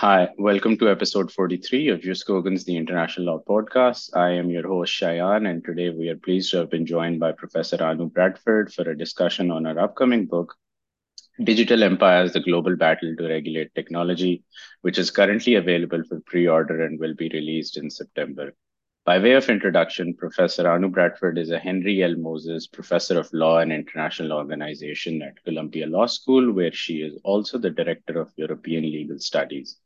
Hi, welcome to episode 43 of Jus Cogens, the International Law Podcast. I am your host, Shayan, and today we are pleased to have been joined by Professor Anu Bradford for a discussion on our upcoming book, Digital Empires The Global Battle to Regulate Technology, which is currently available for pre order and will be released in September. By way of introduction, Professor Anu Bradford is a Henry L. Moses Professor of Law and International Organization at Columbia Law School, where she is also the Director of European Legal Studies.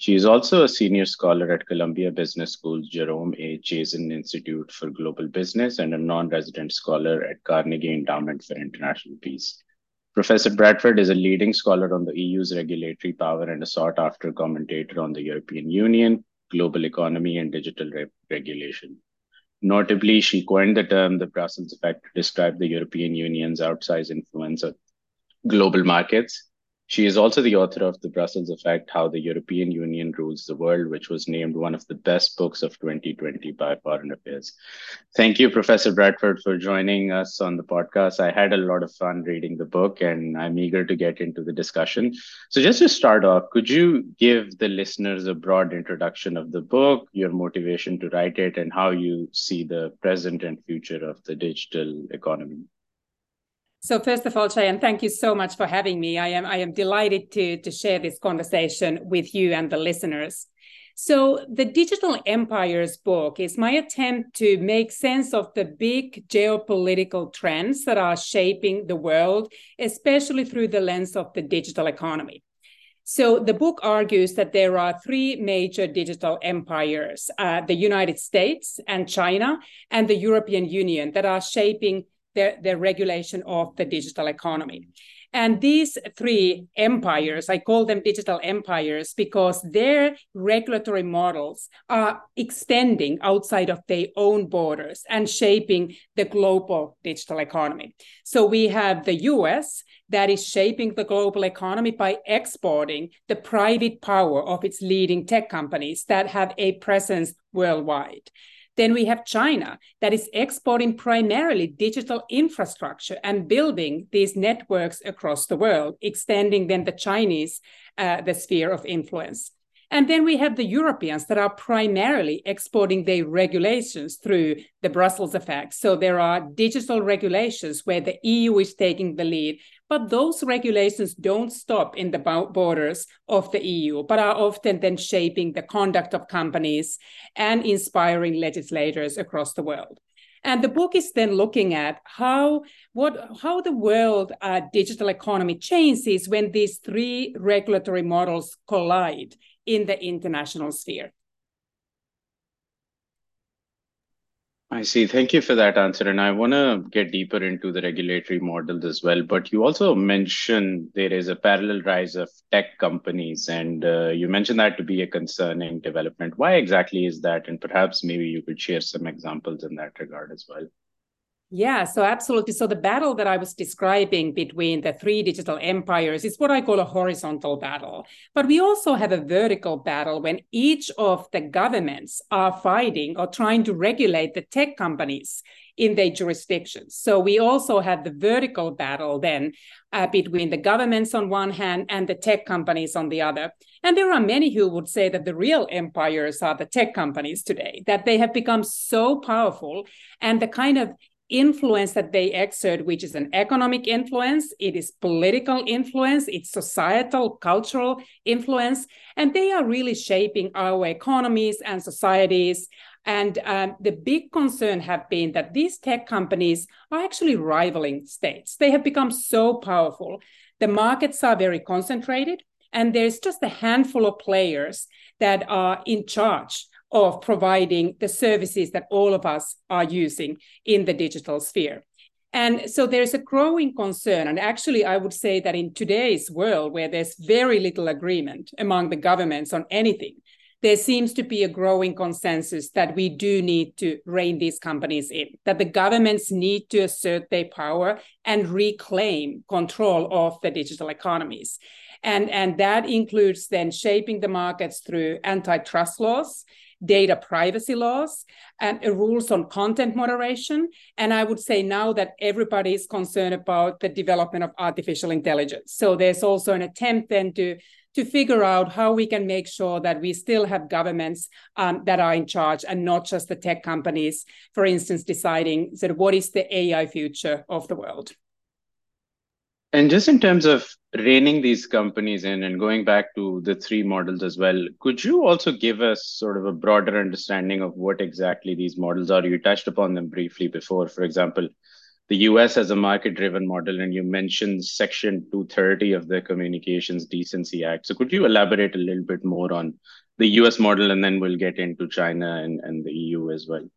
She is also a senior scholar at Columbia Business School's Jerome A. Chazen Institute for Global Business and a non resident scholar at Carnegie Endowment for International Peace. Professor Bradford is a leading scholar on the EU's regulatory power and a sought after commentator on the European Union, global economy, and digital re- regulation. Notably, she coined the term the Brussels effect to describe the European Union's outsized influence of global markets she is also the author of The Brussels Effect How the European Union Rules the World, which was named one of the best books of 2020 by Foreign Affairs. Thank you, Professor Bradford, for joining us on the podcast. I had a lot of fun reading the book and I'm eager to get into the discussion. So, just to start off, could you give the listeners a broad introduction of the book, your motivation to write it, and how you see the present and future of the digital economy? So first of all, Shayan, thank you so much for having me. I am I am delighted to, to share this conversation with you and the listeners. So the Digital Empires book is my attempt to make sense of the big geopolitical trends that are shaping the world, especially through the lens of the digital economy. So the book argues that there are three major digital empires, uh, the United States and China and the European Union that are shaping the, the regulation of the digital economy. And these three empires, I call them digital empires because their regulatory models are extending outside of their own borders and shaping the global digital economy. So we have the US that is shaping the global economy by exporting the private power of its leading tech companies that have a presence worldwide. Then we have China that is exporting primarily digital infrastructure and building these networks across the world, extending then the Chinese uh, the sphere of influence. And then we have the Europeans that are primarily exporting their regulations through the Brussels effect. So there are digital regulations where the EU is taking the lead, but those regulations don't stop in the borders of the EU, but are often then shaping the conduct of companies and inspiring legislators across the world. And the book is then looking at how what how the world uh, digital economy changes when these three regulatory models collide in the international sphere. I see. Thank you for that answer. And I want to get deeper into the regulatory models as well. But you also mentioned there is a parallel rise of tech companies, and uh, you mentioned that to be a concerning development. Why exactly is that? And perhaps maybe you could share some examples in that regard as well. Yeah, so absolutely. So the battle that I was describing between the three digital empires is what I call a horizontal battle. But we also have a vertical battle when each of the governments are fighting or trying to regulate the tech companies in their jurisdictions. So we also have the vertical battle then uh, between the governments on one hand and the tech companies on the other. And there are many who would say that the real empires are the tech companies today, that they have become so powerful and the kind of influence that they exert, which is an economic influence, it is political influence, it's societal, cultural influence, and they are really shaping our economies and societies. And um, the big concern have been that these tech companies are actually rivaling states. They have become so powerful. The markets are very concentrated, and there's just a handful of players that are in charge of providing the services that all of us are using in the digital sphere. And so there's a growing concern. And actually, I would say that in today's world, where there's very little agreement among the governments on anything, there seems to be a growing consensus that we do need to rein these companies in, that the governments need to assert their power and reclaim control of the digital economies. And, and that includes then shaping the markets through antitrust laws data privacy laws and rules on content moderation. And I would say now that everybody is concerned about the development of artificial intelligence. So there's also an attempt then to to figure out how we can make sure that we still have governments um, that are in charge and not just the tech companies, for instance, deciding sort of what is the AI future of the world. And just in terms of reining these companies in and going back to the three models as well, could you also give us sort of a broader understanding of what exactly these models are? You touched upon them briefly before. For example, the US has a market driven model, and you mentioned Section 230 of the Communications Decency Act. So could you elaborate a little bit more on the US model, and then we'll get into China and, and the EU as well?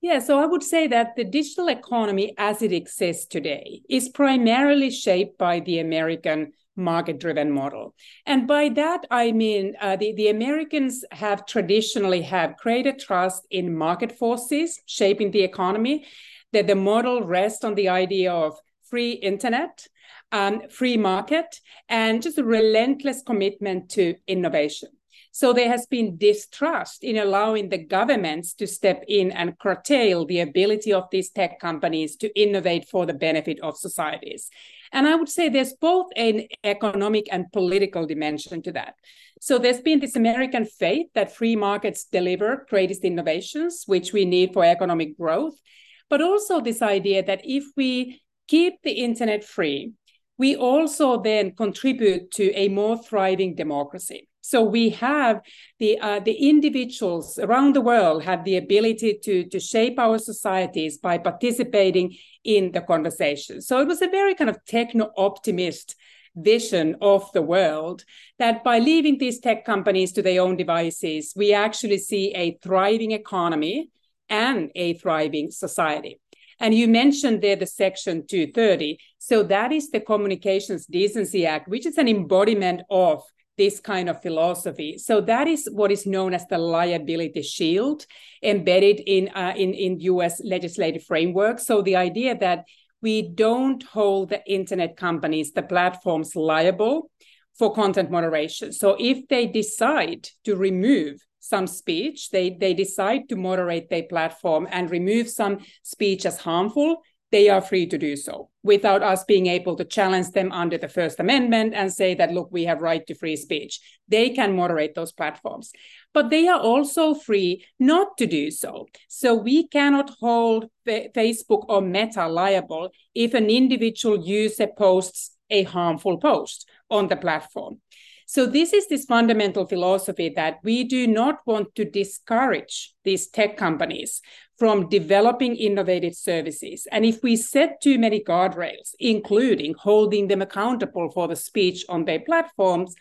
Yeah, so I would say that the digital economy as it exists today is primarily shaped by the American market driven model. And by that i mean uh, the, the americans have traditionally have created trust in market forces shaping the economy that the model rests on the idea of free internet um, free market and just a relentless commitment to innovation so there has been distrust in allowing the governments to step in and curtail the ability of these tech companies to innovate for the benefit of societies. And I would say there's both an economic and political dimension to that. So there's been this American faith that free markets deliver greatest innovations, which we need for economic growth, but also this idea that if we keep the internet free, we also then contribute to a more thriving democracy. So we have the uh, the individuals around the world have the ability to to shape our societies by participating in the conversation. So it was a very kind of techno optimist vision of the world that by leaving these tech companies to their own devices, we actually see a thriving economy and a thriving society. And you mentioned there the Section 230. So that is the Communications Decency Act, which is an embodiment of this kind of philosophy. So that is what is known as the liability shield embedded in, uh, in, in US legislative framework. So the idea that we don't hold the internet companies, the platforms liable for content moderation. So if they decide to remove some speech, they, they decide to moderate their platform and remove some speech as harmful, they are free to do so without us being able to challenge them under the First Amendment and say that, look, we have right to free speech. They can moderate those platforms. But they are also free not to do so. So we cannot hold Facebook or Meta liable if an individual user posts a harmful post on the platform. So this is this fundamental philosophy that we do not want to discourage these tech companies from developing innovative services. And if we set too many guardrails, including holding them accountable for the speech on their platforms,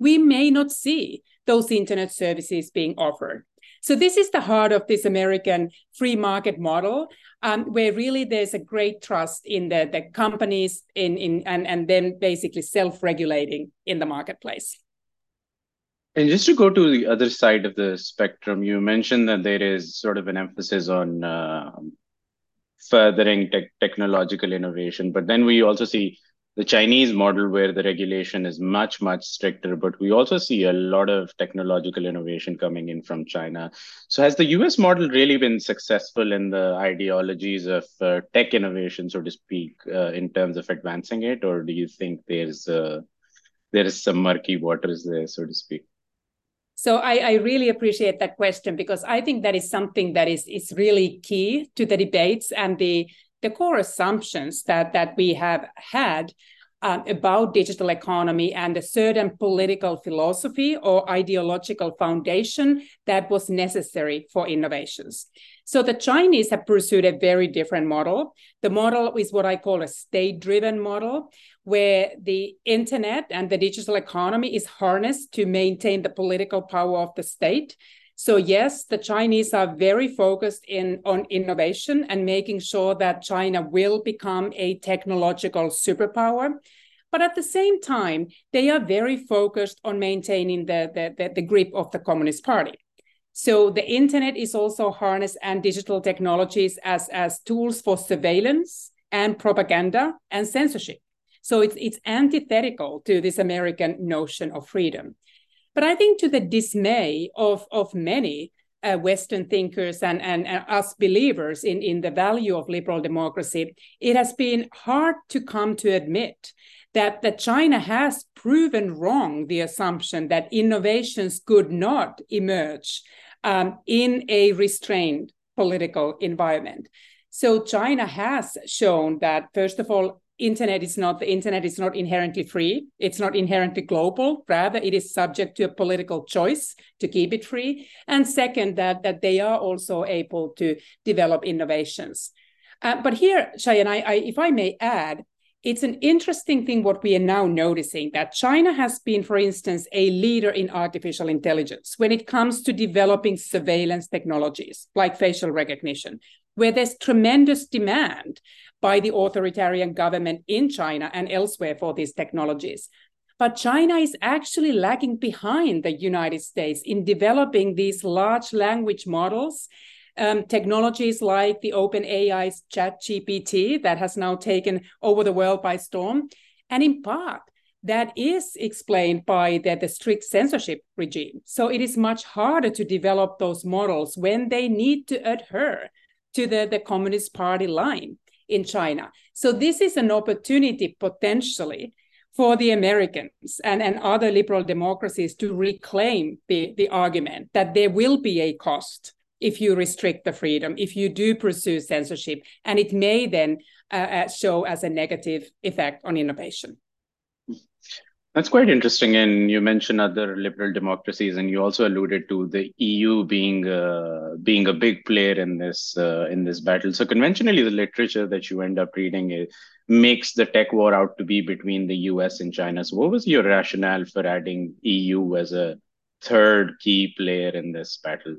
we may not see those internet services being offered. So this is the heart of this American free market model, um, where really there's a great trust in the, the companies in, in and, and then basically self-regulating in the marketplace. And just to go to the other side of the spectrum, you mentioned that there is sort of an emphasis on uh, furthering te- technological innovation, but then we also see the Chinese model where the regulation is much, much stricter, but we also see a lot of technological innovation coming in from China. So, has the US model really been successful in the ideologies of uh, tech innovation, so to speak, uh, in terms of advancing it, or do you think there's uh, there is some murky waters there, so to speak? So I, I, really appreciate that question because I think that is something that is is really key to the debates and the the core assumptions that that we have had um, about digital economy and a certain political philosophy or ideological foundation that was necessary for innovations. So the Chinese have pursued a very different model. The model is what I call a state driven model, where the internet and the digital economy is harnessed to maintain the political power of the state. So yes, the Chinese are very focused in on innovation and making sure that China will become a technological superpower. But at the same time, they are very focused on maintaining the, the, the, the grip of the Communist Party. So the internet is also harnessed and digital technologies as, as tools for surveillance and propaganda and censorship. So it's, it's antithetical to this American notion of freedom. But I think to the dismay of, of many uh, Western thinkers and, and, and, us believers in, in the value of liberal democracy, it has been hard to come to admit that, that China has proven wrong the assumption that innovations could not emerge um, in a restrained political environment. So China has shown that, first of all, internet is not the internet is not inherently free. It's not inherently global. Rather it is subject to a political choice to keep it free. And second that that they are also able to develop innovations. Uh, but here Shayan, I, I, if i may add it's an interesting thing what we are now noticing that China has been, for instance, a leader in artificial intelligence when it comes to developing surveillance technologies like facial recognition, where there's tremendous demand by the authoritarian government in China and elsewhere for these technologies. But China is actually lagging behind the United States in developing these large language models um, technologies like the OpenAI's ChatGPT that has now taken over the world by storm. And in part, that is explained by the, the strict censorship regime. So it is much harder to develop those models when they need to adhere to the, the Communist Party line in China. So this is an opportunity potentially for the Americans and, and other liberal democracies to reclaim the, the argument that there will be a cost if you restrict the freedom, if you do pursue censorship, and it may then uh, uh, show as a negative effect on innovation. That's quite interesting. And you mentioned other liberal democracies, and you also alluded to the EU being uh, being a big player in this uh, in this battle. So conventionally, the literature that you end up reading is, makes the tech war out to be between the US and China. So, what was your rationale for adding EU as a third key player in this battle?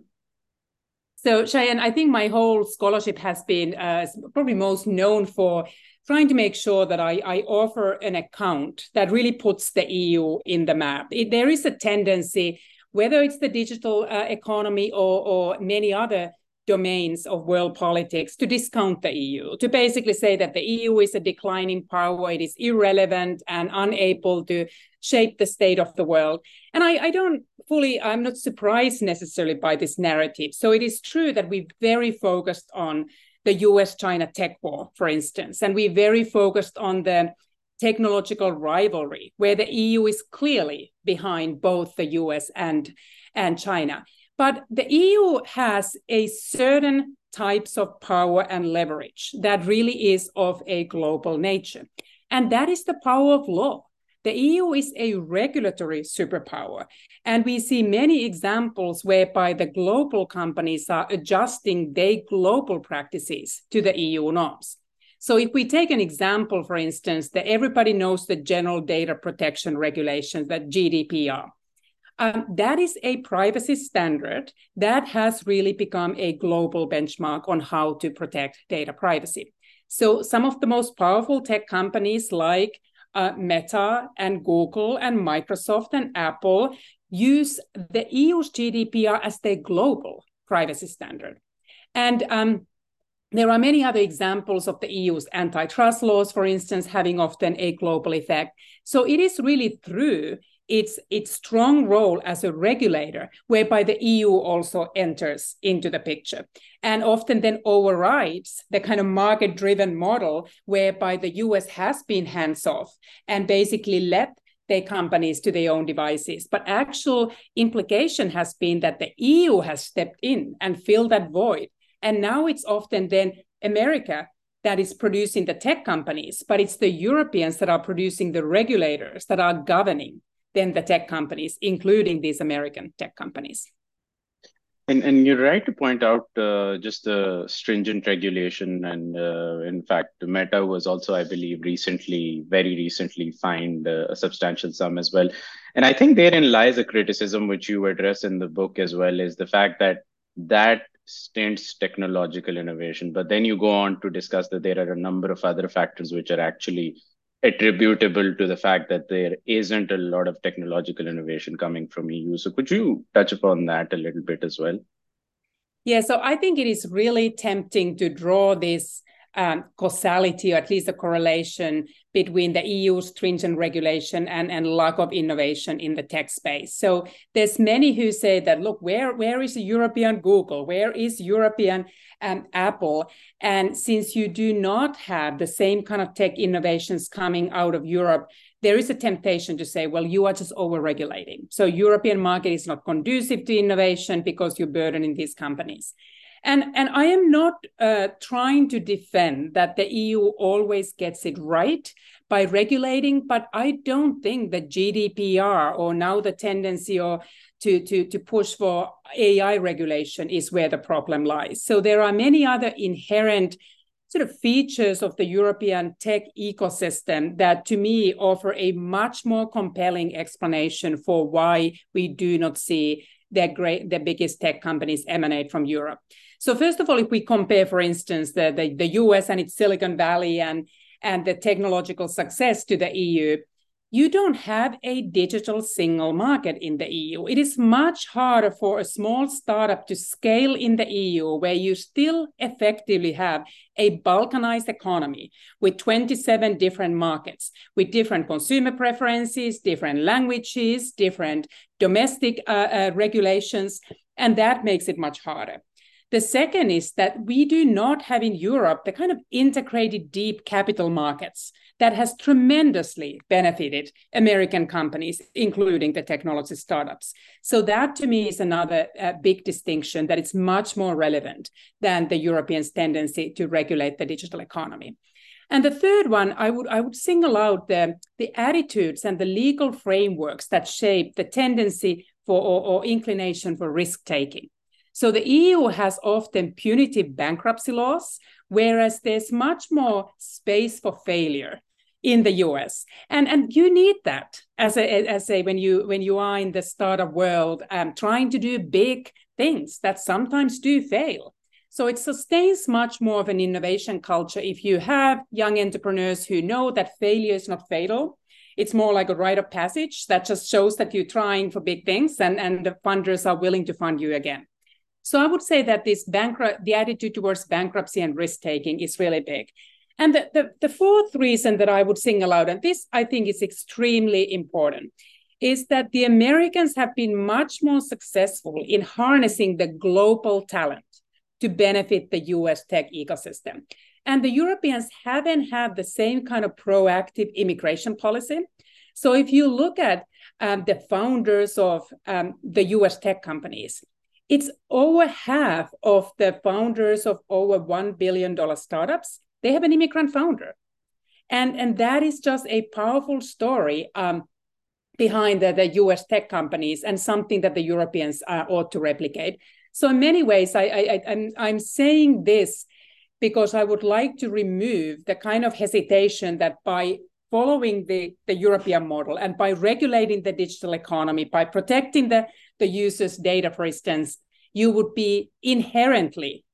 So Shayan, I think my whole scholarship has been uh, probably most known for trying to make sure that I, I, offer an account that really puts the EU in the map. It, there is a tendency, whether it's the digital uh, economy or, or many other domains of world politics to discount the EU, to basically say that the EU is a declining power, it is irrelevant and unable to shape the state of the world. And I, I don't fully, I'm not surprised necessarily by this narrative. So it is true that we're very focused on the US China tech war, for instance, and we're very focused on the technological rivalry, where the EU is clearly behind both the US and, and China. But the EU has a certain types of power and leverage that really is of a global nature. And that is the power of law. The EU is a regulatory superpower, and we see many examples whereby the global companies are adjusting their global practices to the EU norms. So if we take an example, for instance, that everybody knows the General Data Protection Regulations, that GDPR. Um, that is a privacy standard that has really become a global benchmark on how to protect data privacy. So some of the most powerful tech companies like uh, Meta and Google and Microsoft and Apple use the EU's GDPR as their global privacy standard. And um, there are many other examples of the EU's antitrust laws, for instance, having often a global effect. So it is really through its its strong role as a regulator whereby the EU also enters into the picture. And often then overrides the kind of market driven model whereby the US has been hands off and basically let their companies to their own devices. But actual implication has been that the EU has stepped in and filled that void. And now it's often then America that is producing the tech companies, but it's the Europeans that are producing the regulators that are governing than the tech companies, including these American tech companies. And, and you're right to point out uh, just the stringent regulation. And uh, in fact, Meta was also, I believe, recently, very recently fined uh, a substantial sum as well. And I think therein lies a criticism which you address in the book as well is the fact that that stints technological innovation. But then you go on to discuss that there are a number of other factors which are actually attributable to the fact that there isn't a lot of technological innovation coming from EU. So could you touch upon that a little bit as well? Yeah, so I think it is really tempting to draw this um, causality or at least a correlation between the EU's stringent regulation and, and lack of innovation in the tech space. So there's many who say that, look, where, where is European Google? Where is European um, Apple? And since you do not have the same kind of tech innovations coming out of Europe, there is a temptation to say, well, you are just over-regulating. So European market is not conducive to innovation because you're burdening these companies. And, and I am not uh, trying to defend that the EU always gets it right by regulating, but I don't think that GDPR or now the tendency or to, to, to push for AI regulation is where the problem lies. So there are many other inherent sort of features of the European tech ecosystem that to me offer a much more compelling explanation for why we do not see the great the biggest tech companies emanate from Europe. So first of all, if we compare, for instance, the, the, the US and its Silicon Valley and, and the technological success to the EU, you don't have a digital single market in the EU. It is much harder for a small startup to scale in the EU, where you still effectively have a balkanized economy with 27 different markets, with different consumer preferences, different languages, different domestic uh, uh, regulations, and that makes it much harder. The second is that we do not have in Europe the kind of integrated deep capital markets that has tremendously benefited American companies, including the technology startups. So that to me is another uh, big distinction that it's much more relevant than the Europeans' tendency to regulate the digital economy. And the third one, I would I would single out the, the attitudes and the legal frameworks that shape the tendency for or, or inclination for risk taking. So the EU has often punitive bankruptcy laws, whereas there's much more space for failure in the US. And, and you need that as a, as a when you when you are in the startup world um, trying to do big things that sometimes do fail. So it sustains much more of an innovation culture if you have young entrepreneurs who know that failure is not fatal. It's more like a rite of passage that just shows that you're trying for big things and, and the funders are willing to fund you again. So I would say that this bankrupt, the attitude towards bankruptcy and risk taking is really big. And the, the, the, fourth reason that I would single out, and this I think is extremely important, is that the Americans have been much more successful in harnessing the global talent to benefit the US tech ecosystem. And the Europeans haven't had the same kind of proactive immigration policy. So if you look at um, the founders of um, the US tech companies, it's over half of the founders of over $1 billion startups, they have an immigrant founder. And, and that is just a powerful story um, behind the, the US tech companies and something that the Europeans uh, ought to replicate. So in many ways, I, I, I'm, I'm saying this because I would like to remove the kind of hesitation that by following the, the European model and by regulating the digital economy, by protecting the the user's data, for instance, you would be inherently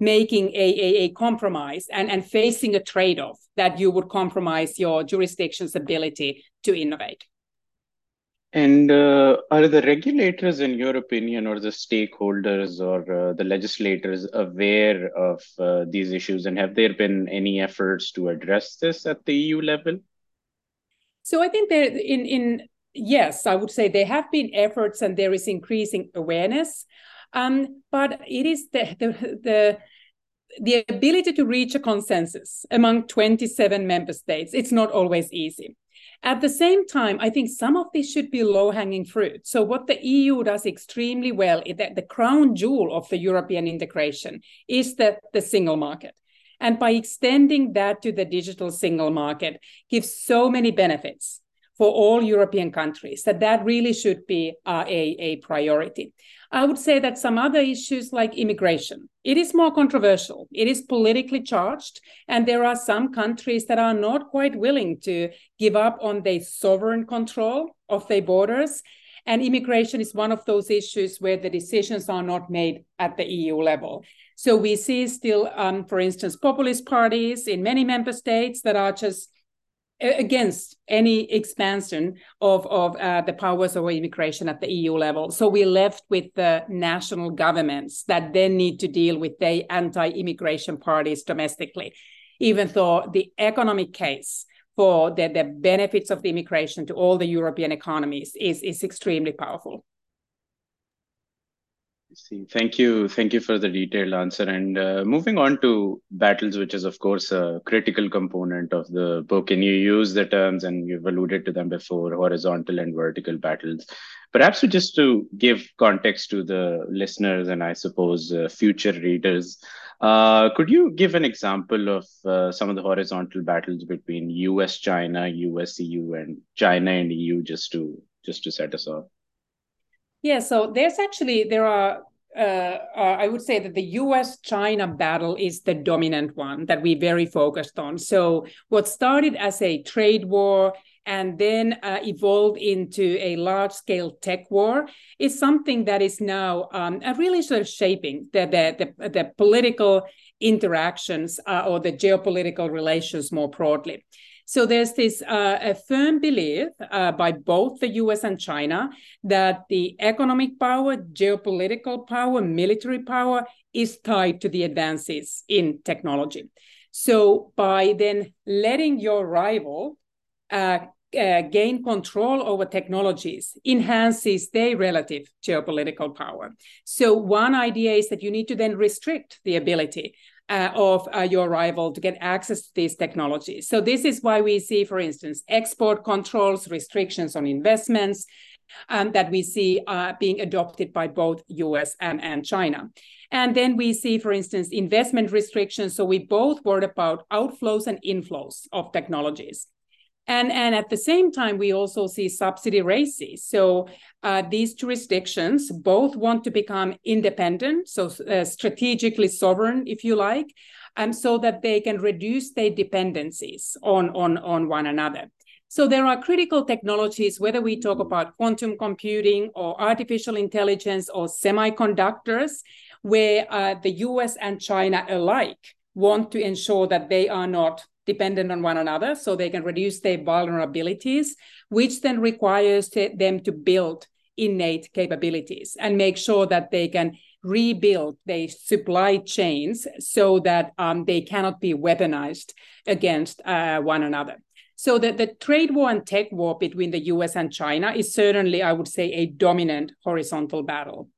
making a, a, a compromise and, and facing a trade-off that you would compromise your jurisdiction's ability to innovate. And uh, are the regulators, in your opinion, or the stakeholders or uh, the legislators aware of uh, these issues? And have there been any efforts to address this at the EU level? So I think there, in in yes, I would say there have been efforts and there is increasing awareness. Um, but it is the, the, the the ability to reach a consensus among 27 member states it's not always easy. At the same time i think some of this should be low hanging fruit. So what the eu does extremely well is that the crown jewel of the european integration is the, the single market. And by extending that to the digital single market gives so many benefits for all European countries, that that really should be uh, a, a priority. I would say that some other issues like immigration, it is more controversial. It is politically charged, and there are some countries that are not quite willing to give up on their sovereign control of their borders. And immigration is one of those issues where the decisions are not made at the EU level. So we see still, um, for instance, populist parties in many member states that are just against any expansion of, of uh, the powers of immigration at the EU level. So we're left with the national governments that then need to deal with the anti-immigration parties domestically. even though the economic case for the, the benefits of the immigration to all the European economies is, is extremely powerful. See, thank you, thank you for the detailed answer. And uh, moving on to battles, which is of course a critical component of the book, and you use the terms, and you've alluded to them before, horizontal and vertical battles. Perhaps just to give context to the listeners and I suppose uh, future readers, uh, could you give an example of uh, some of the horizontal battles between U.S. China, U.S. EU, and China and EU, just to just to set us off? Yeah, so there's actually there are uh, uh, I would say that the US China battle is the dominant one that we very focused on. So, what started as a trade war and then uh, evolved into a large scale tech war is something that is now um, really sort of shaping the, the, the, the political interactions uh, or the geopolitical relations more broadly. So there's this uh, a firm belief uh, by both the US and China that the economic power, geopolitical power, military power is tied to the advances in technology. So by then letting your rival uh, uh, gain control over technologies enhances their relative geopolitical power. So, one idea is that you need to then restrict the ability uh, of uh, your rival to get access to these technologies. So, this is why we see, for instance, export controls, restrictions on investments. Um, that we see uh, being adopted by both US and, and China. And then we see, for instance, investment restrictions. So we both worried about outflows and inflows of technologies. And, and at the same time, we also see subsidy races. So uh, these jurisdictions both want to become independent, so uh, strategically sovereign, if you like, um, so that they can reduce their dependencies on, on, on one another. So there are critical technologies, whether we talk about quantum computing or artificial intelligence or semiconductors, where uh, the US and China alike want to ensure that they are not dependent on one another so they can reduce their vulnerabilities, which then requires them to build innate capabilities and make sure that they can rebuild their supply chains so that um, they cannot be weaponized against uh, one another. So the, the trade war and tech war between the US and China is certainly, I would say, a dominant horizontal battle.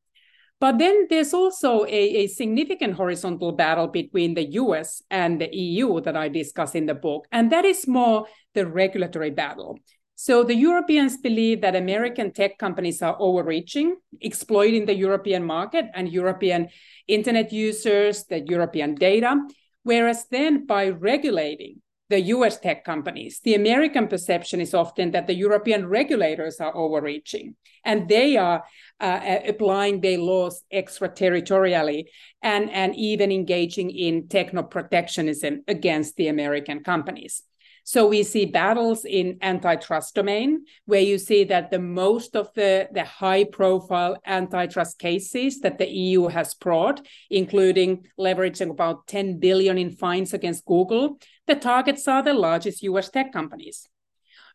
But then there's also a, a significant horizontal battle between the US and the EU that I discuss in the book, and that is more the regulatory battle. So the Europeans believe that American tech companies are overreaching, exploiting the European market and European internet users, the European data, whereas then by regulating the US tech companies. The American perception is often that the European regulators are overreaching and they are uh, applying their laws extraterritorially and, and even engaging in techno protectionism against the American companies. So we see battles in antitrust domain, where you see that the most of the, the high profile antitrust cases that the EU has brought, including leveraging about 10 billion in fines against Google, the targets are the largest US tech companies.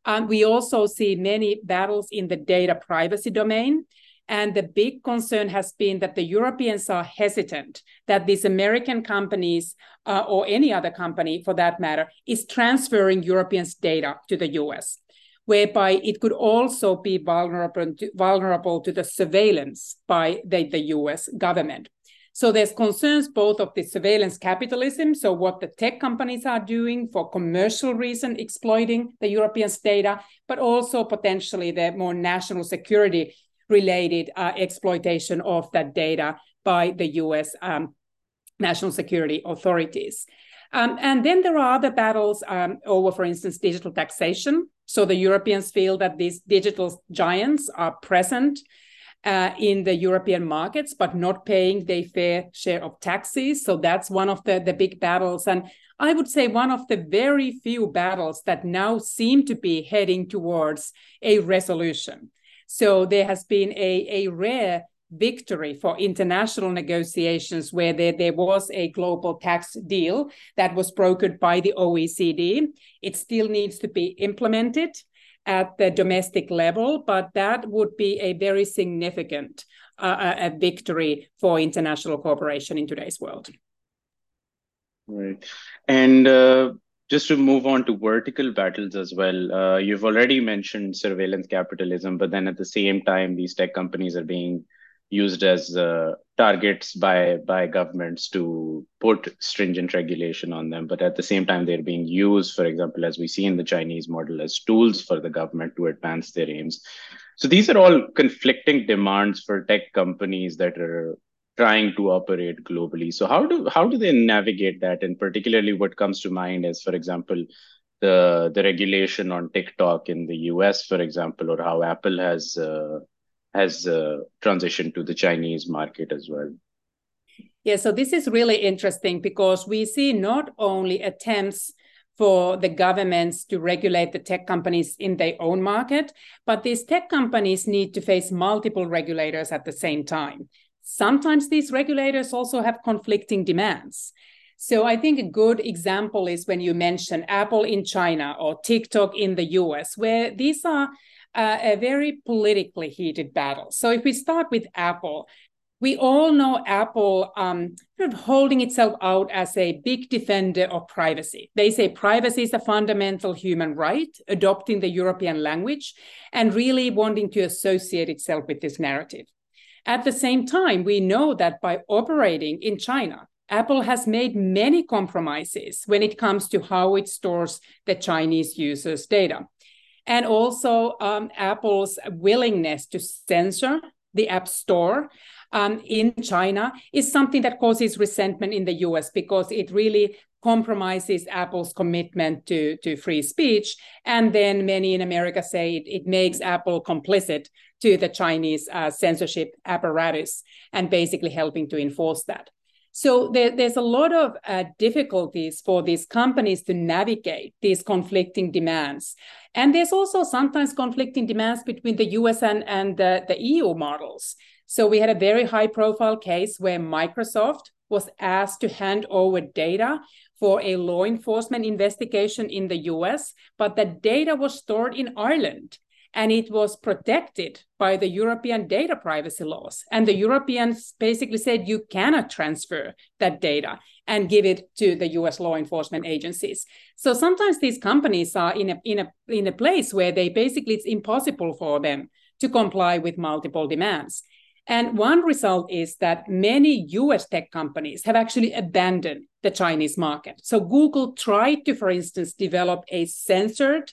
Um, we also see many battles in the data privacy domain, and the big concern has been that the Europeans are hesitant that these American companies, uh, or any other company for that matter, is transferring Europeans' data to the US, whereby it could also be vulnerable to, vulnerable to the surveillance by the, the US government. So there's concerns both of the surveillance capitalism, so what the tech companies are doing for commercial reason, exploiting the Europeans' data, but also potentially the more national security related uh, exploitation of that data by the US um, national security authorities. Um, and then there are other battles um, over, for instance, digital taxation. So the Europeans feel that these digital giants are present uh, in the European markets, but not paying their fair share of taxes. So that's one of the, the big battles. And I would say one of the very few battles that now seem to be heading towards a resolution. So there has been a, a rare victory for international negotiations where there, there was a global tax deal that was brokered by the OECD. It still needs to be implemented at the domestic level, but that would be a very significant uh, a victory for international cooperation in today's world. Right. And uh, just to move on to vertical battles as well, uh, you've already mentioned surveillance capitalism, but then at the same time, these tech companies are being used as uh, targets by by governments to put stringent regulation on them. But at the same time they're being used for example as we see in the chinese model as tools for the government to advance their aims. So these are all conflicting demands for tech companies that are trying to operate globally. So how do how do they navigate that? And particularly what comes to mind is for example the the regulation on tiktok in the us for example or how apple has uh, has uh, transitioned to the Chinese market as well. Yeah, so this is really interesting because we see not only attempts for the governments to regulate the tech companies in their own market, but these tech companies need to face multiple regulators at the same time. Sometimes these regulators also have conflicting demands. So I think a good example is when you mention Apple in China or TikTok in the US, where these are uh, a very politically heated battle. So if we start with Apple, we all know Apple um, sort of holding itself out as a big defender of privacy. They say privacy is a fundamental human right, adopting the European language, and really wanting to associate itself with this narrative. At the same time, we know that by operating in China, Apple has made many compromises when it comes to how it stores the Chinese users' data and also um, Apple's willingness to censor the App Store um, in China is something that causes resentment in the US because it really compromises Apple's commitment to, to free speech. And then many in America say it, it makes Apple complicit to the Chinese uh, censorship apparatus and basically helping to enforce that. So there, there's a lot of uh, difficulties for these companies to navigate these conflicting demands. And there's also sometimes conflicting demands between the US and, and the, the EU models. So we had a very high profile case where Microsoft was asked to hand over data for a law enforcement investigation in the US, but the data was stored in Ireland and it was protected by the European data privacy laws. And the Europeans basically said you cannot transfer that data and give it to the US law enforcement agencies. So sometimes these companies are in a, in a, in a place where they basically, it's impossible for them to comply with multiple demands. And one result is that many US tech companies have actually abandoned the Chinese market. So Google tried to, for instance, develop a censored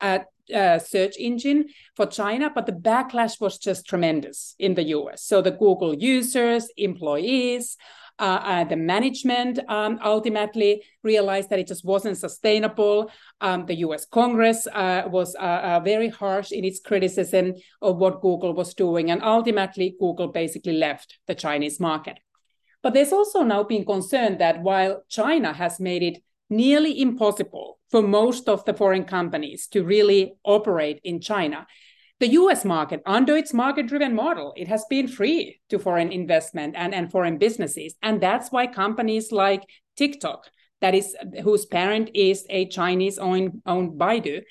uh, uh, search engine for China, but the backlash was just tremendous in the US. So the Google users, employees, uh, uh, the management um, ultimately realized that it just wasn't sustainable. Um, the US Congress uh, was uh, uh, very harsh in its criticism of what Google was doing. And ultimately, Google basically left the Chinese market. But there's also now been concern that while China has made it nearly impossible for most of the foreign companies to really operate in China. The US market, under its market driven model, it has been free to foreign investment and, and foreign businesses. And that's why companies like TikTok, that is whose parent is a Chinese owned, owned Baidu,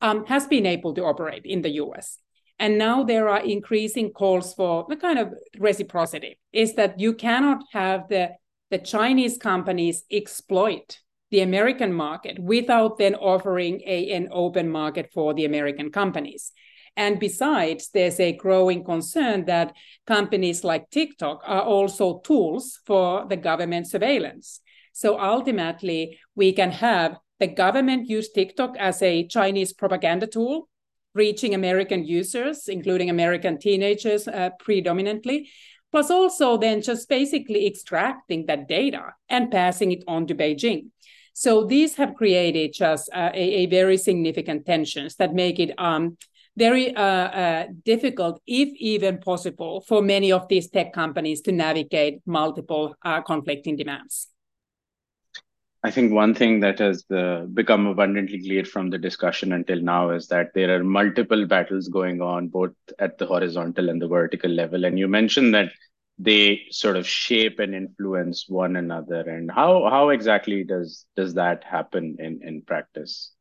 um, has been able to operate in the US. And now there are increasing calls for the kind of reciprocity is that you cannot have the, the Chinese companies exploit the American market without then offering a, an open market for the American companies. And besides, there's a growing concern that companies like TikTok are also tools for the government surveillance. So ultimately, we can have the government use TikTok as a Chinese propaganda tool, reaching American users, including American teenagers uh, predominantly, plus also then just basically extracting that data and passing it on to Beijing. So these have created just uh, a, a, very significant tensions that make it um, very uh, uh, difficult, if even possible, for many of these tech companies to navigate multiple uh, conflicting demands. I think one thing that has uh, become abundantly clear from the discussion until now is that there are multiple battles going on both at the horizontal and the vertical level. And you mentioned that they sort of shape and influence one another and how how exactly does does that happen in in practice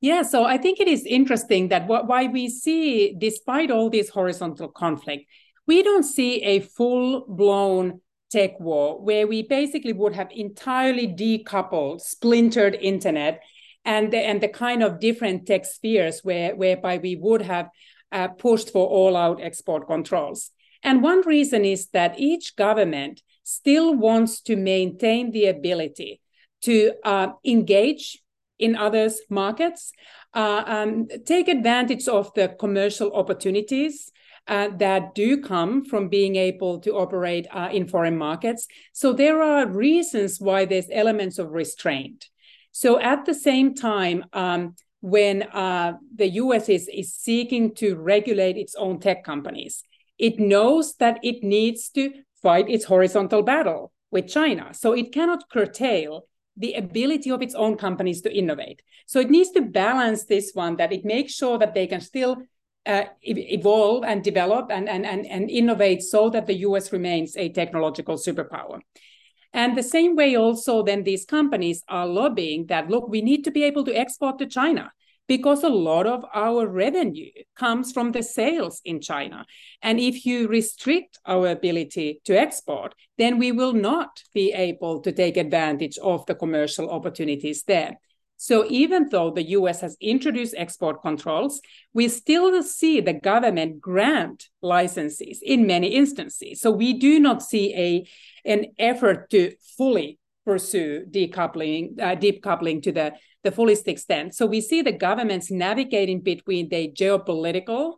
yeah so i think it is interesting that why we see despite all this horizontal conflict we don't see a full blown tech war where we basically would have entirely decoupled, splintered internet and the, and the kind of different tech spheres where, whereby we would have uh, pushed for all out export controls. And one reason is that each government still wants to maintain the ability to uh, engage in others' markets, uh, um, take advantage of the commercial opportunities uh, that do come from being able to operate uh, in foreign markets. So there are reasons why there's elements of restraint. So at the same time, um, when uh, the US is, is seeking to regulate its own tech companies, it knows that it needs to fight its horizontal battle with China. So it cannot curtail the ability of its own companies to innovate. So it needs to balance this one that it makes sure that they can still uh, evolve and develop and, and, and, and innovate so that the US remains a technological superpower. And the same way, also, then these companies are lobbying that look, we need to be able to export to China because a lot of our revenue comes from the sales in China. And if you restrict our ability to export, then we will not be able to take advantage of the commercial opportunities there. So even though the US has introduced export controls, we still see the government grant licenses in many instances. So we do not see a, an effort to fully pursue decoupling, uh, decoupling to the, the fullest extent. So we see the governments navigating between the geopolitical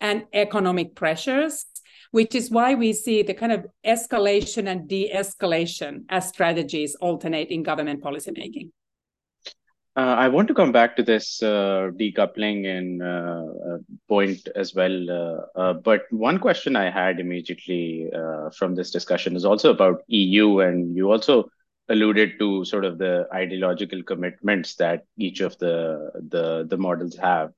and economic pressures, which is why we see the kind of escalation and de-escalation as strategies alternate in government policymaking. Uh, I want to come back to this uh, decoupling and uh, uh point as well. Uh, uh, but one question I had immediately from this discussion is also about EU, and you also alluded to sort of the ideological commitments that each of the the, the models have.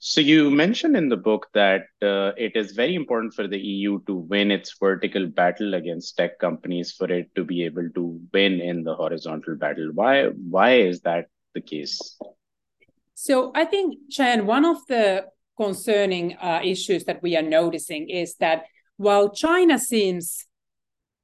So you mentioned in the book that it is very important for the EU to win its vertical battle against tech companies for it to be able to win in the horizontal battle. Why why is that the case? So I think, Shayan, one of the concerning uh, issues that we are noticing is that while China seems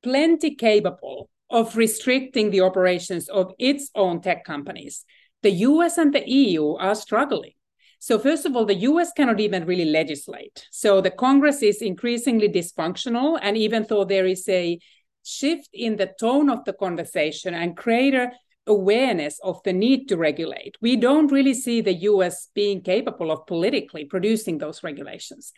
plenty capable of restricting the operations of its own tech companies, the US and the EU are struggling. So, first of all, the US cannot even really legislate. So, the Congress is increasingly dysfunctional. And even though there is a shift in the tone of the conversation and greater awareness of the need to regulate. We don't really see the US being capable of politically producing those regulations.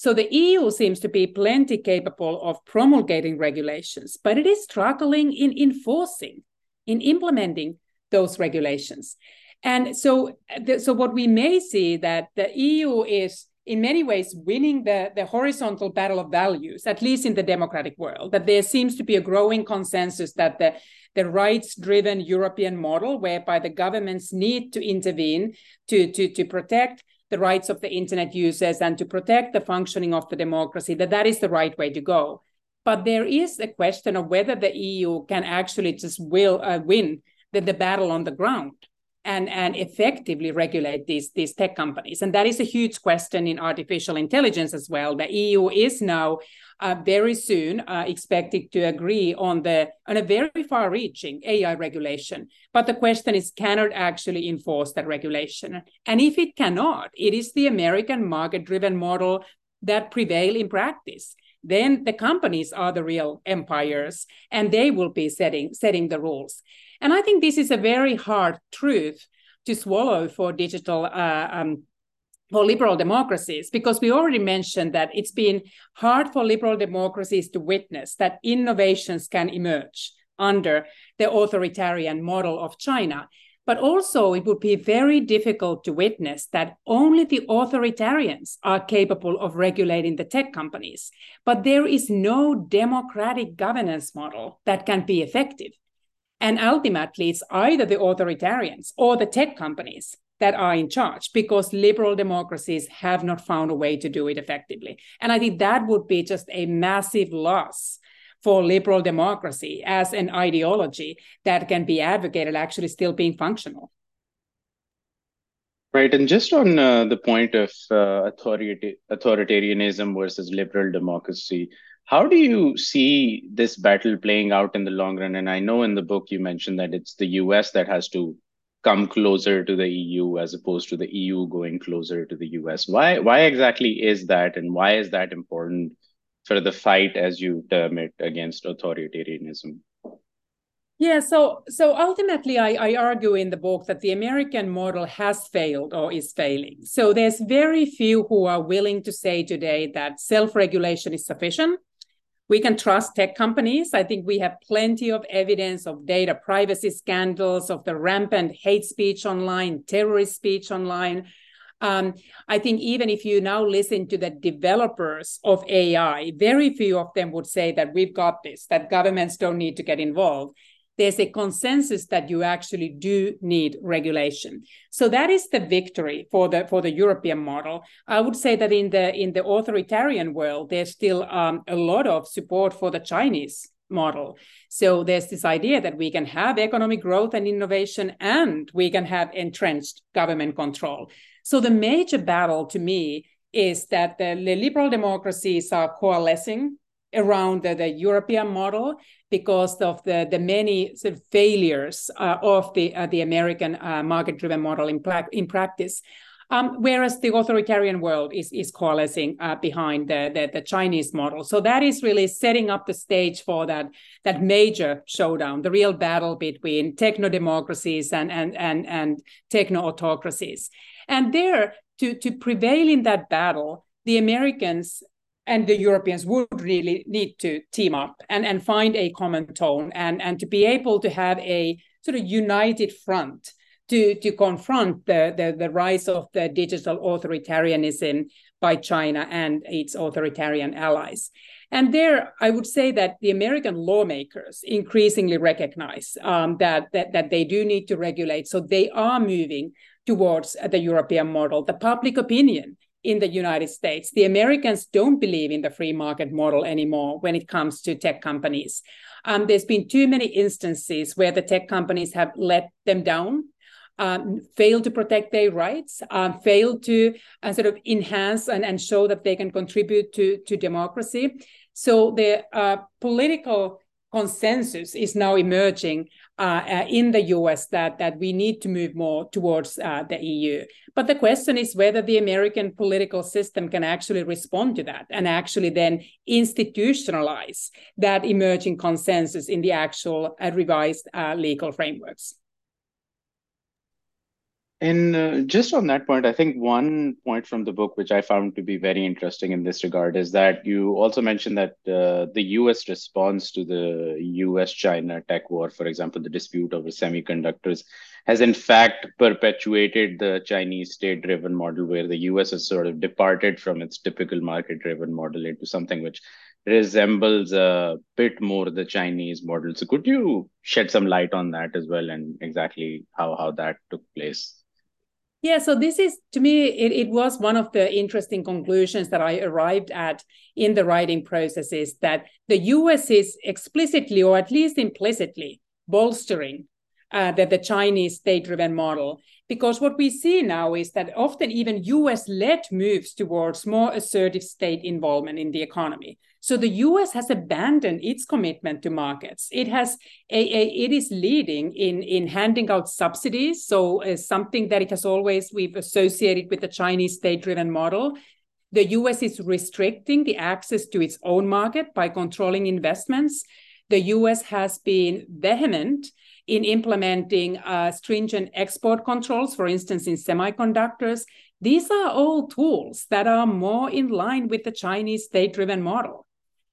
So the EU seems to be plenty capable of promulgating regulations, but it is struggling in enforcing, in implementing those regulations. And so, so what we may see that the EU is in many ways winning the, the horizontal battle of values, at least in the democratic world, that there seems to be a growing consensus that the the rights driven European model, whereby the governments need to intervene to, to, to protect the rights of the internet users and to protect the functioning of the democracy, that that is the right way to go. But there is a question of whether the EU can actually just will uh, win the, the battle on the ground and, and effectively regulate these, these tech companies. And that is a huge question in artificial intelligence as well. The EU is now uh, very soon uh, expected to agree on the on a very far-reaching AI regulation. But the question is, can it actually enforce that regulation? And if it cannot, it is the American market-driven model that prevail in practice then the companies are the real empires and they will be setting setting the rules and I think this is a very hard truth to swallow for digital uh, um, for liberal democracies because we already mentioned that it's been hard for liberal democracies to witness that innovations can emerge under the authoritarian model of China. But also, it would be very difficult to witness that only the authoritarians are capable of regulating the tech companies. But there is no democratic governance model that can be effective. And ultimately, it's either the authoritarians or the tech companies that are in charge because liberal democracies have not found a way to do it effectively. And I think that would be just a massive loss for liberal democracy as an ideology that can be advocated actually still being functional. Right. And just on uh, the point of uh, authoritarianism versus liberal democracy, how do you see this battle playing out in the long run? And I know in the book you mentioned that it's the US that has to come closer to the EU as opposed to the EU going closer to the US. Why why exactly is that and why is that important for the fight as you term it against authoritarianism? Yeah, so so ultimately, I, I argue in the book that the American model has failed or is failing. So there's very few who are willing to say today that self-regulation is sufficient. We can trust tech companies. I think we have plenty of evidence of data privacy scandals, of the rampant hate speech online, terrorist speech online. Um, I think even if you now listen to the developers of AI, very few of them would say that we've got this, that governments don't need to get involved there's a consensus that you actually do need regulation. So that is the victory for the for the European model. I would say that in the in the authoritarian world, there's still um, a lot of support for the Chinese model. So there's this idea that we can have economic growth and innovation, and we can have entrenched government control. So the major battle to me is that the, the liberal democracies are coalescing around the, the, European model because of the, the many sort of failures uh, of the, uh, the American uh, market driven model in, pra- in practice. Um, whereas the authoritarian world is, is coalescing uh, behind the, the, the, Chinese model. So that is really setting up the stage for that, that major showdown, the real battle between techno democracies and, and, and, and techno autocracies. And there, to, to prevail in that battle, the Americans and the Europeans would really need to team up and, and find a common tone and, and to be able to have a sort of united front to, to confront the, the, the rise of the digital authoritarianism by China and its authoritarian allies. And there, I would say that the American lawmakers increasingly recognize um, that, that, that they do need to regulate. So they are moving towards the European model. The public opinion in the United States. The Americans don't believe in the free market model anymore when it comes to tech companies. Um, there's been too many instances where the tech companies have let them down. Um, failed to protect their rights, um, failed to uh, sort of enhance and, and show that they can contribute to, to democracy. So the uh, political consensus is now emerging uh, uh, in the US that, that we need to move more towards uh, the EU. But the question is whether the American political system can actually respond to that and actually then institutionalize that emerging consensus in the actual uh, revised uh, legal frameworks. And uh, just on that point, I think one point from the book, which I found to be very interesting in this regard, is that you also mentioned that uh, the US response to the US China tech war, for example, the dispute over semiconductors, has in fact perpetuated the Chinese state driven model, where the US has sort of departed from its typical market driven model into something which resembles a bit more the Chinese model. So, could you shed some light on that as well and exactly how, how that took place? Yeah, so this is to me, it, it was one of the interesting conclusions that I arrived at in the writing process is that the US is explicitly or at least implicitly bolstering uh, the, the Chinese state driven model. Because what we see now is that often even US led moves towards more assertive state involvement in the economy. So the US has abandoned its commitment to markets. It has a, a it is leading in in handing out subsidies. So uh, something that it has always we've associated with the Chinese state-driven model. The US is restricting the access to its own market by controlling investments. The US has been vehement in implementing uh, stringent export controls, for instance, in semiconductors. These are all tools that are more in line with the Chinese state driven model.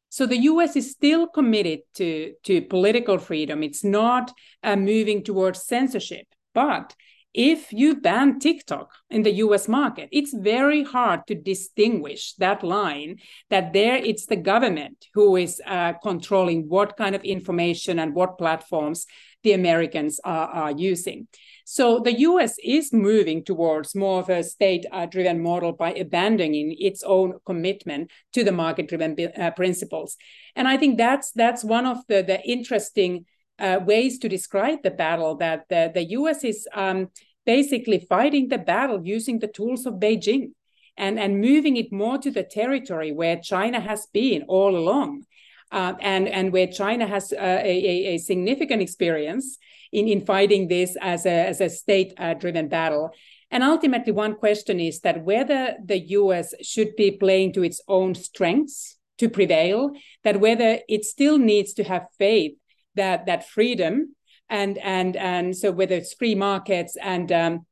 So the US is still committed to, to political freedom. It's not uh, moving towards censorship. But if you ban TikTok in the US market, it's very hard to distinguish that line that there it's the government who is uh, controlling what kind of information and what platforms the Americans are, are using. So the US is moving towards more of a state driven model by abandoning its own commitment to the market driven uh, principles. And I think that's that's one of the, the interesting uh, ways to describe the battle that the, the US is um, basically fighting the battle using the tools of Beijing and, and moving it more to the territory where China has been all along. Uh, and, and where China has uh, a, a, significant experience in, in fighting this as a, as a state uh, driven battle. And ultimately, one question is that whether the US should be playing to its own strengths to prevail, that whether it still needs to have faith that, that freedom and, and, and so whether it's free markets and um,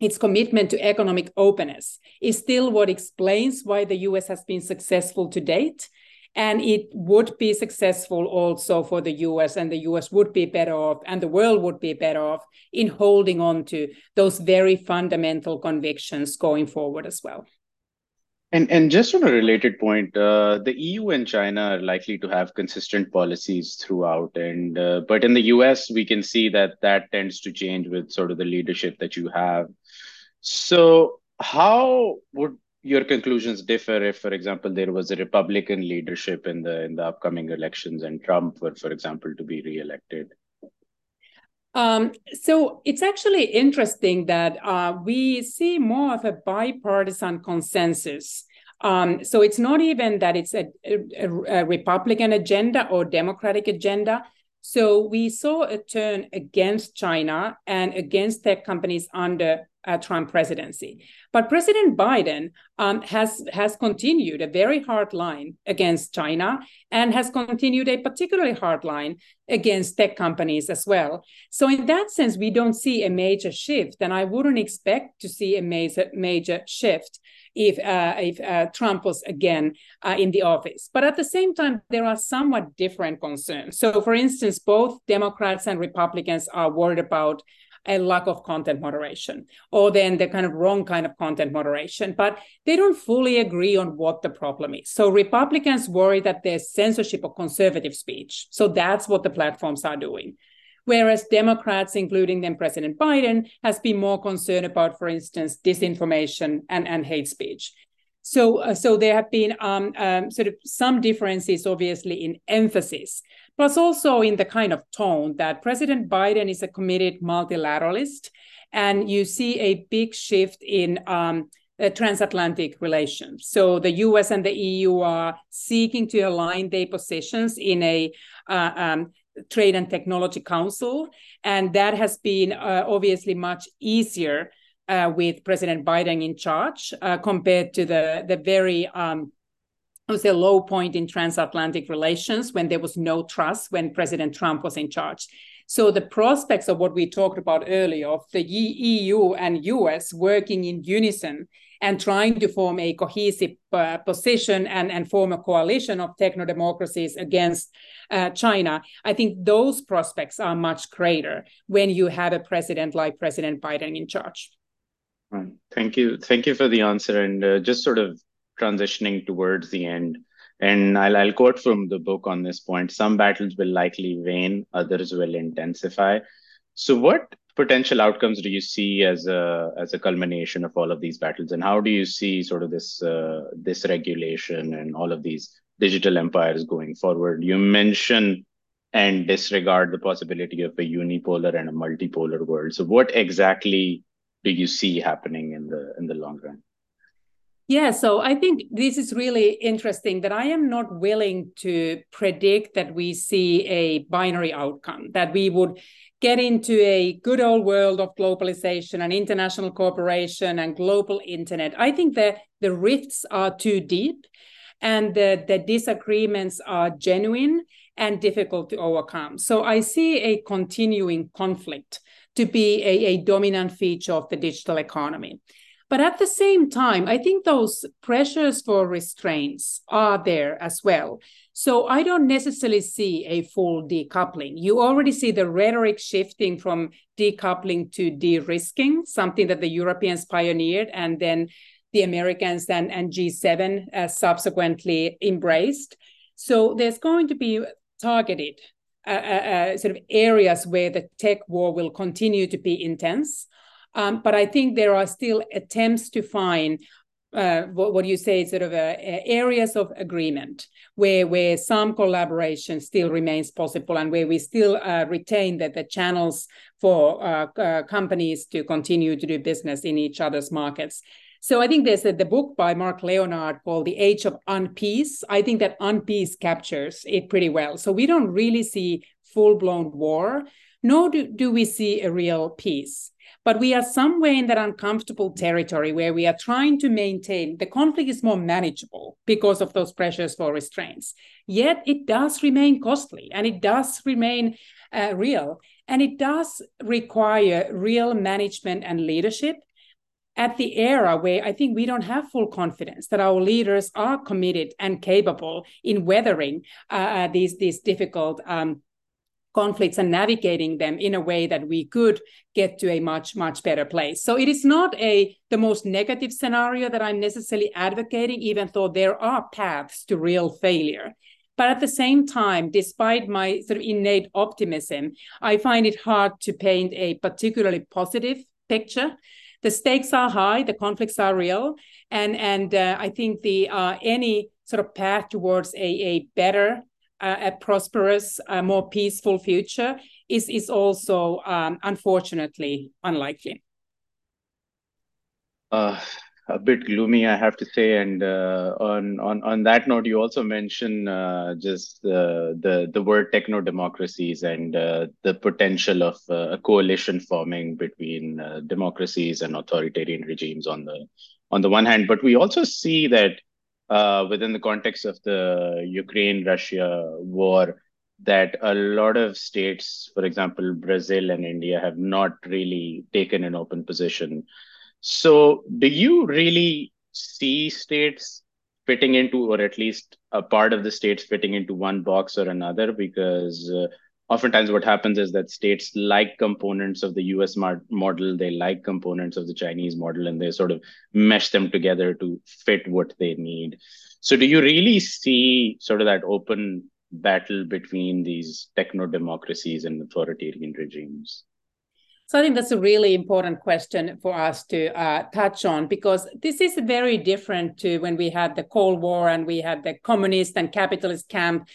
its commitment to economic openness is still what explains why the US has been successful to date. And it would be successful also for the US, and the US would be better off, and the world would be better off in holding on to those very fundamental convictions going forward as well. And and just on a related point, uh, the EU and China are likely to have consistent policies throughout, and uh, but in the US we can see that that tends to change with sort of the leadership that you have. So how would your conclusions differ if, for example, there was a Republican leadership in the in the upcoming elections and Trump were, for example, to be reelected? Um, so it's actually interesting that uh, we see more of a bipartisan consensus. Um, so it's not even that it's a, a, a, Republican agenda or Democratic agenda. So we saw a turn against China and against tech companies under uh, Trump presidency. But President Biden um, has has continued a very hard line against China and has continued a particularly hard line against tech companies as well. So in that sense, we don't see a major shift, and I wouldn't expect to see a major major shift if uh, if uh, Trump was again uh, in the office. But at the same time, there are somewhat different concerns. So, for instance, both Democrats and Republicans are worried about a lack of content moderation or then the kind of wrong kind of content moderation but they don't fully agree on what the problem is. So republicans worry that there's censorship of conservative speech. So that's what the platforms are doing. Whereas democrats including then president biden has been more concerned about for instance disinformation and, and hate speech. So, uh, so there have been um, um, sort of some differences, obviously, in emphasis plus also in the kind of tone that President Biden is a committed multilateralist, and you see a big shift in um, uh, transatlantic relations. So the U.S. and the EU are seeking to align their positions in a uh, um, Trade and Technology Council, and that has been uh, obviously much easier uh, with President Biden in charge uh, compared to the the very um, was a low point in transatlantic relations when there was no trust when President Trump was in charge. So the prospects of what we talked about earlier of the EU and US working in unison and trying to form a cohesive uh, position and, and form a coalition of techno democracies against uh, China, I think those prospects are much greater when you have a president like President Biden in charge. Thank you. Thank you for the answer. And uh, just sort of transitioning towards the end. And I'll, I'll quote from the book on this point some battles will likely wane, others will intensify. So, what potential outcomes do you see as a as a culmination of all of these battles and how do you see sort of this uh, this regulation and all of these digital empires going forward you mention and disregard the possibility of a unipolar and a multipolar world so what exactly do you see happening in the in the long run yeah, so I think this is really interesting that I am not willing to predict that we see a binary outcome, that we would get into a good old world of globalization and international cooperation and global internet. I think that the rifts are too deep and the, the disagreements are genuine and difficult to overcome. So I see a continuing conflict to be a, a dominant feature of the digital economy. But at the same time, I think those pressures for restraints are there as well. So I don't necessarily see a full decoupling. You already see the rhetoric shifting from decoupling to de risking, something that the Europeans pioneered and then the Americans and, and G7 uh, subsequently embraced. So there's going to be targeted uh, uh, uh sort of areas where the tech war will continue to be intense. Um, but I think there are still attempts to find uh, what, what you say sort of uh, areas of agreement where where some collaboration still remains possible and where we still uh, retain that the channels for uh, uh, companies to continue to do business in each other's markets. So I think there's a, the book by Mark Leonard called The Age of Unpeace. I think that unpeace captures it pretty well. So we don't really see full-blown war, nor do, do we see a real peace but we are somewhere in that uncomfortable territory where we are trying to maintain the conflict is more manageable because of those pressures for restraints. Yet it does remain costly and it does remain uh, real. And it does require real management and leadership at the era where I think we don't have full confidence that our leaders are committed and capable in weathering uh, uh these, these difficult um, conflicts and navigating them in a way that we could get to a much much better place. So it is not a the most negative scenario that i'm necessarily advocating even though there are paths to real failure. But at the same time despite my sort of innate optimism i find it hard to paint a particularly positive picture. The stakes are high the conflicts are real and and uh, i think the uh, any sort of path towards a, a better a prosperous, uh, more peaceful future is is also um, unfortunately unlikely. Uh, a bit gloomy, I have to say. And uh, on on on that note, you also mentioned uh, just the the the word techno democracies and uh, the potential of a coalition forming between democracies and authoritarian regimes on the on the one hand, but we also see that uh, within the context of the Ukraine Russia war that a lot of states, for example, Brazil and India, have not really taken an open position. So, do you really see states fitting into, or at least a part of the states fitting into one box or another? Because uh, oftentimes what happens is that states like components of the US model, they like components of the Chinese model, and they sort of mesh them together to fit what they need. So, do you really see sort of that open battle between these techno democracies and authoritarian regimes? So I think that's a really important question for us to uh, touch on because this is very different to when we had the Cold War and we had the communist and capitalist camp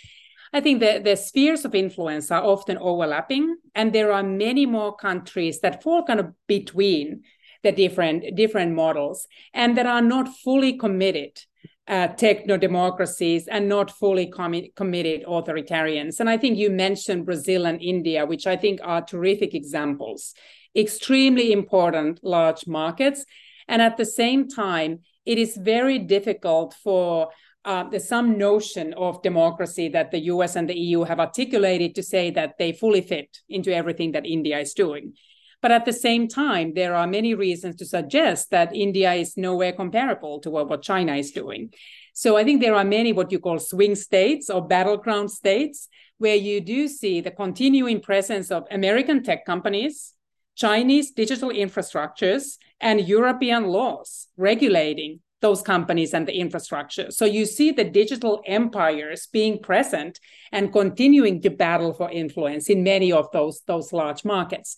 I think the, the spheres of influence are often overlapping, and there are many more countries that fall kind of between the different different models and that are not fully committed uh, techno democracies and not fully com- committed authoritarians. And I think you mentioned Brazil and India, which I think are terrific examples, extremely important large markets. And at the same time, it is very difficult for uh, there's some notion of democracy that the US and the EU have articulated to say that they fully fit into everything that India is doing. But at the same time, there are many reasons to suggest that India is nowhere comparable to what, what China is doing. So I think there are many what you call swing states or battleground states where you do see the continuing presence of American tech companies, Chinese digital infrastructures, and European laws regulating those companies and the infrastructure. So you see the digital empires being present and continuing to battle for influence in many of those, those large markets.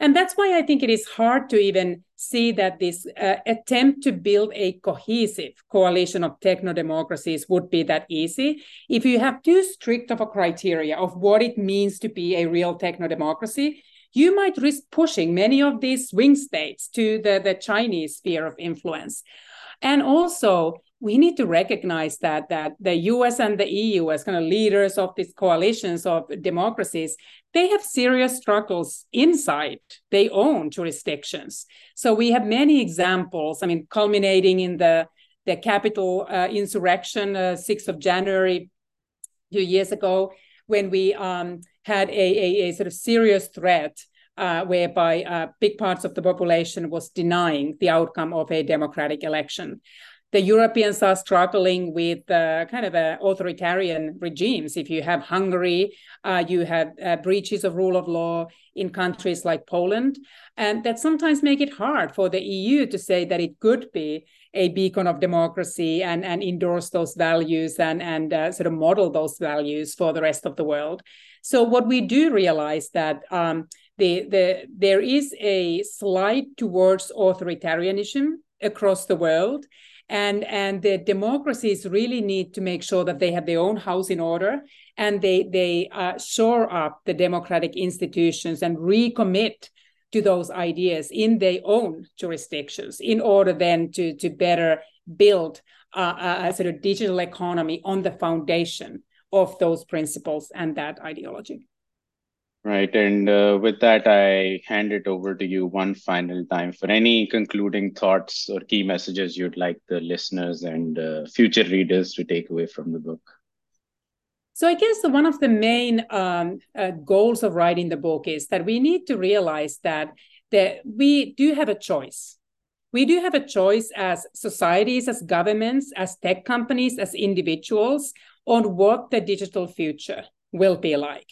And that's why I think it is hard to even see that this uh, attempt to build a cohesive coalition of techno democracies would be that easy. If you have too strict of a criteria of what it means to be a real techno democracy, you might risk pushing many of these swing states to the, the Chinese sphere of influence. And also, we need to recognize that that the US and the EU as kind of leaders of these coalitions of democracies, they have serious struggles inside their own jurisdictions. So we have many examples, I mean, culminating in the, the Capitol uh, insurrection, uh, 6th of January, a few years ago, when we um, had a, a, a sort of serious threat uh, whereby uh, big parts of the population was denying the outcome of a democratic election. The Europeans are struggling with uh, kind of authoritarian regimes. If you have Hungary, uh, you have uh, breaches of rule of law in countries like Poland, and that sometimes make it hard for the EU to say that it could be a beacon of democracy and, and endorse those values and, and uh, sort of model those values for the rest of the world. So what we do realize that um, the, the, there is a slide towards authoritarianism across the world. and and the democracies really need to make sure that they have their own house in order and they they uh, shore up the democratic institutions and recommit to those ideas in their own jurisdictions in order then to to better build a, a sort of digital economy on the foundation of those principles and that ideology Right. And uh, with that, I hand it over to you one final time for any concluding thoughts or key messages you'd like the listeners and uh, future readers to take away from the book. So, I guess one of the main um, uh, goals of writing the book is that we need to realize that, that we do have a choice. We do have a choice as societies, as governments, as tech companies, as individuals on what the digital future will be like.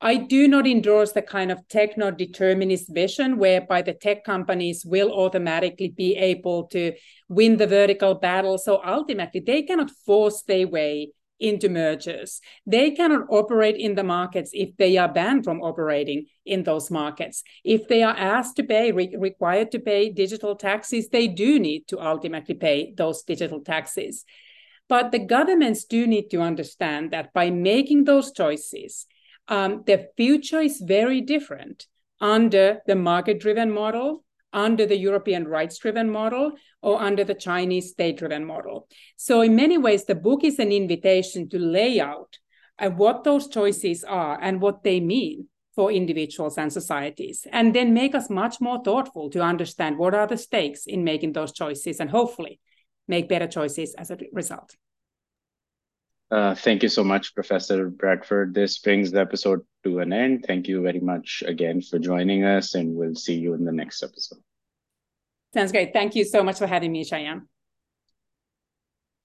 I do not endorse the kind of techno determinist vision whereby the tech companies will automatically be able to win the vertical battle. So ultimately, they cannot force their way into mergers. They cannot operate in the markets if they are banned from operating in those markets. If they are asked to pay, re- required to pay digital taxes, they do need to ultimately pay those digital taxes. But the governments do need to understand that by making those choices, um, the future is very different under the market driven model, under the European rights driven model, or under the Chinese state driven model. So, in many ways, the book is an invitation to lay out uh, what those choices are and what they mean for individuals and societies, and then make us much more thoughtful to understand what are the stakes in making those choices and hopefully make better choices as a result. Uh, thank you so much, Professor Bradford. This brings the episode to an end. Thank you very much again for joining us, and we'll see you in the next episode. Sounds great. Thank you so much for having me, Shayan.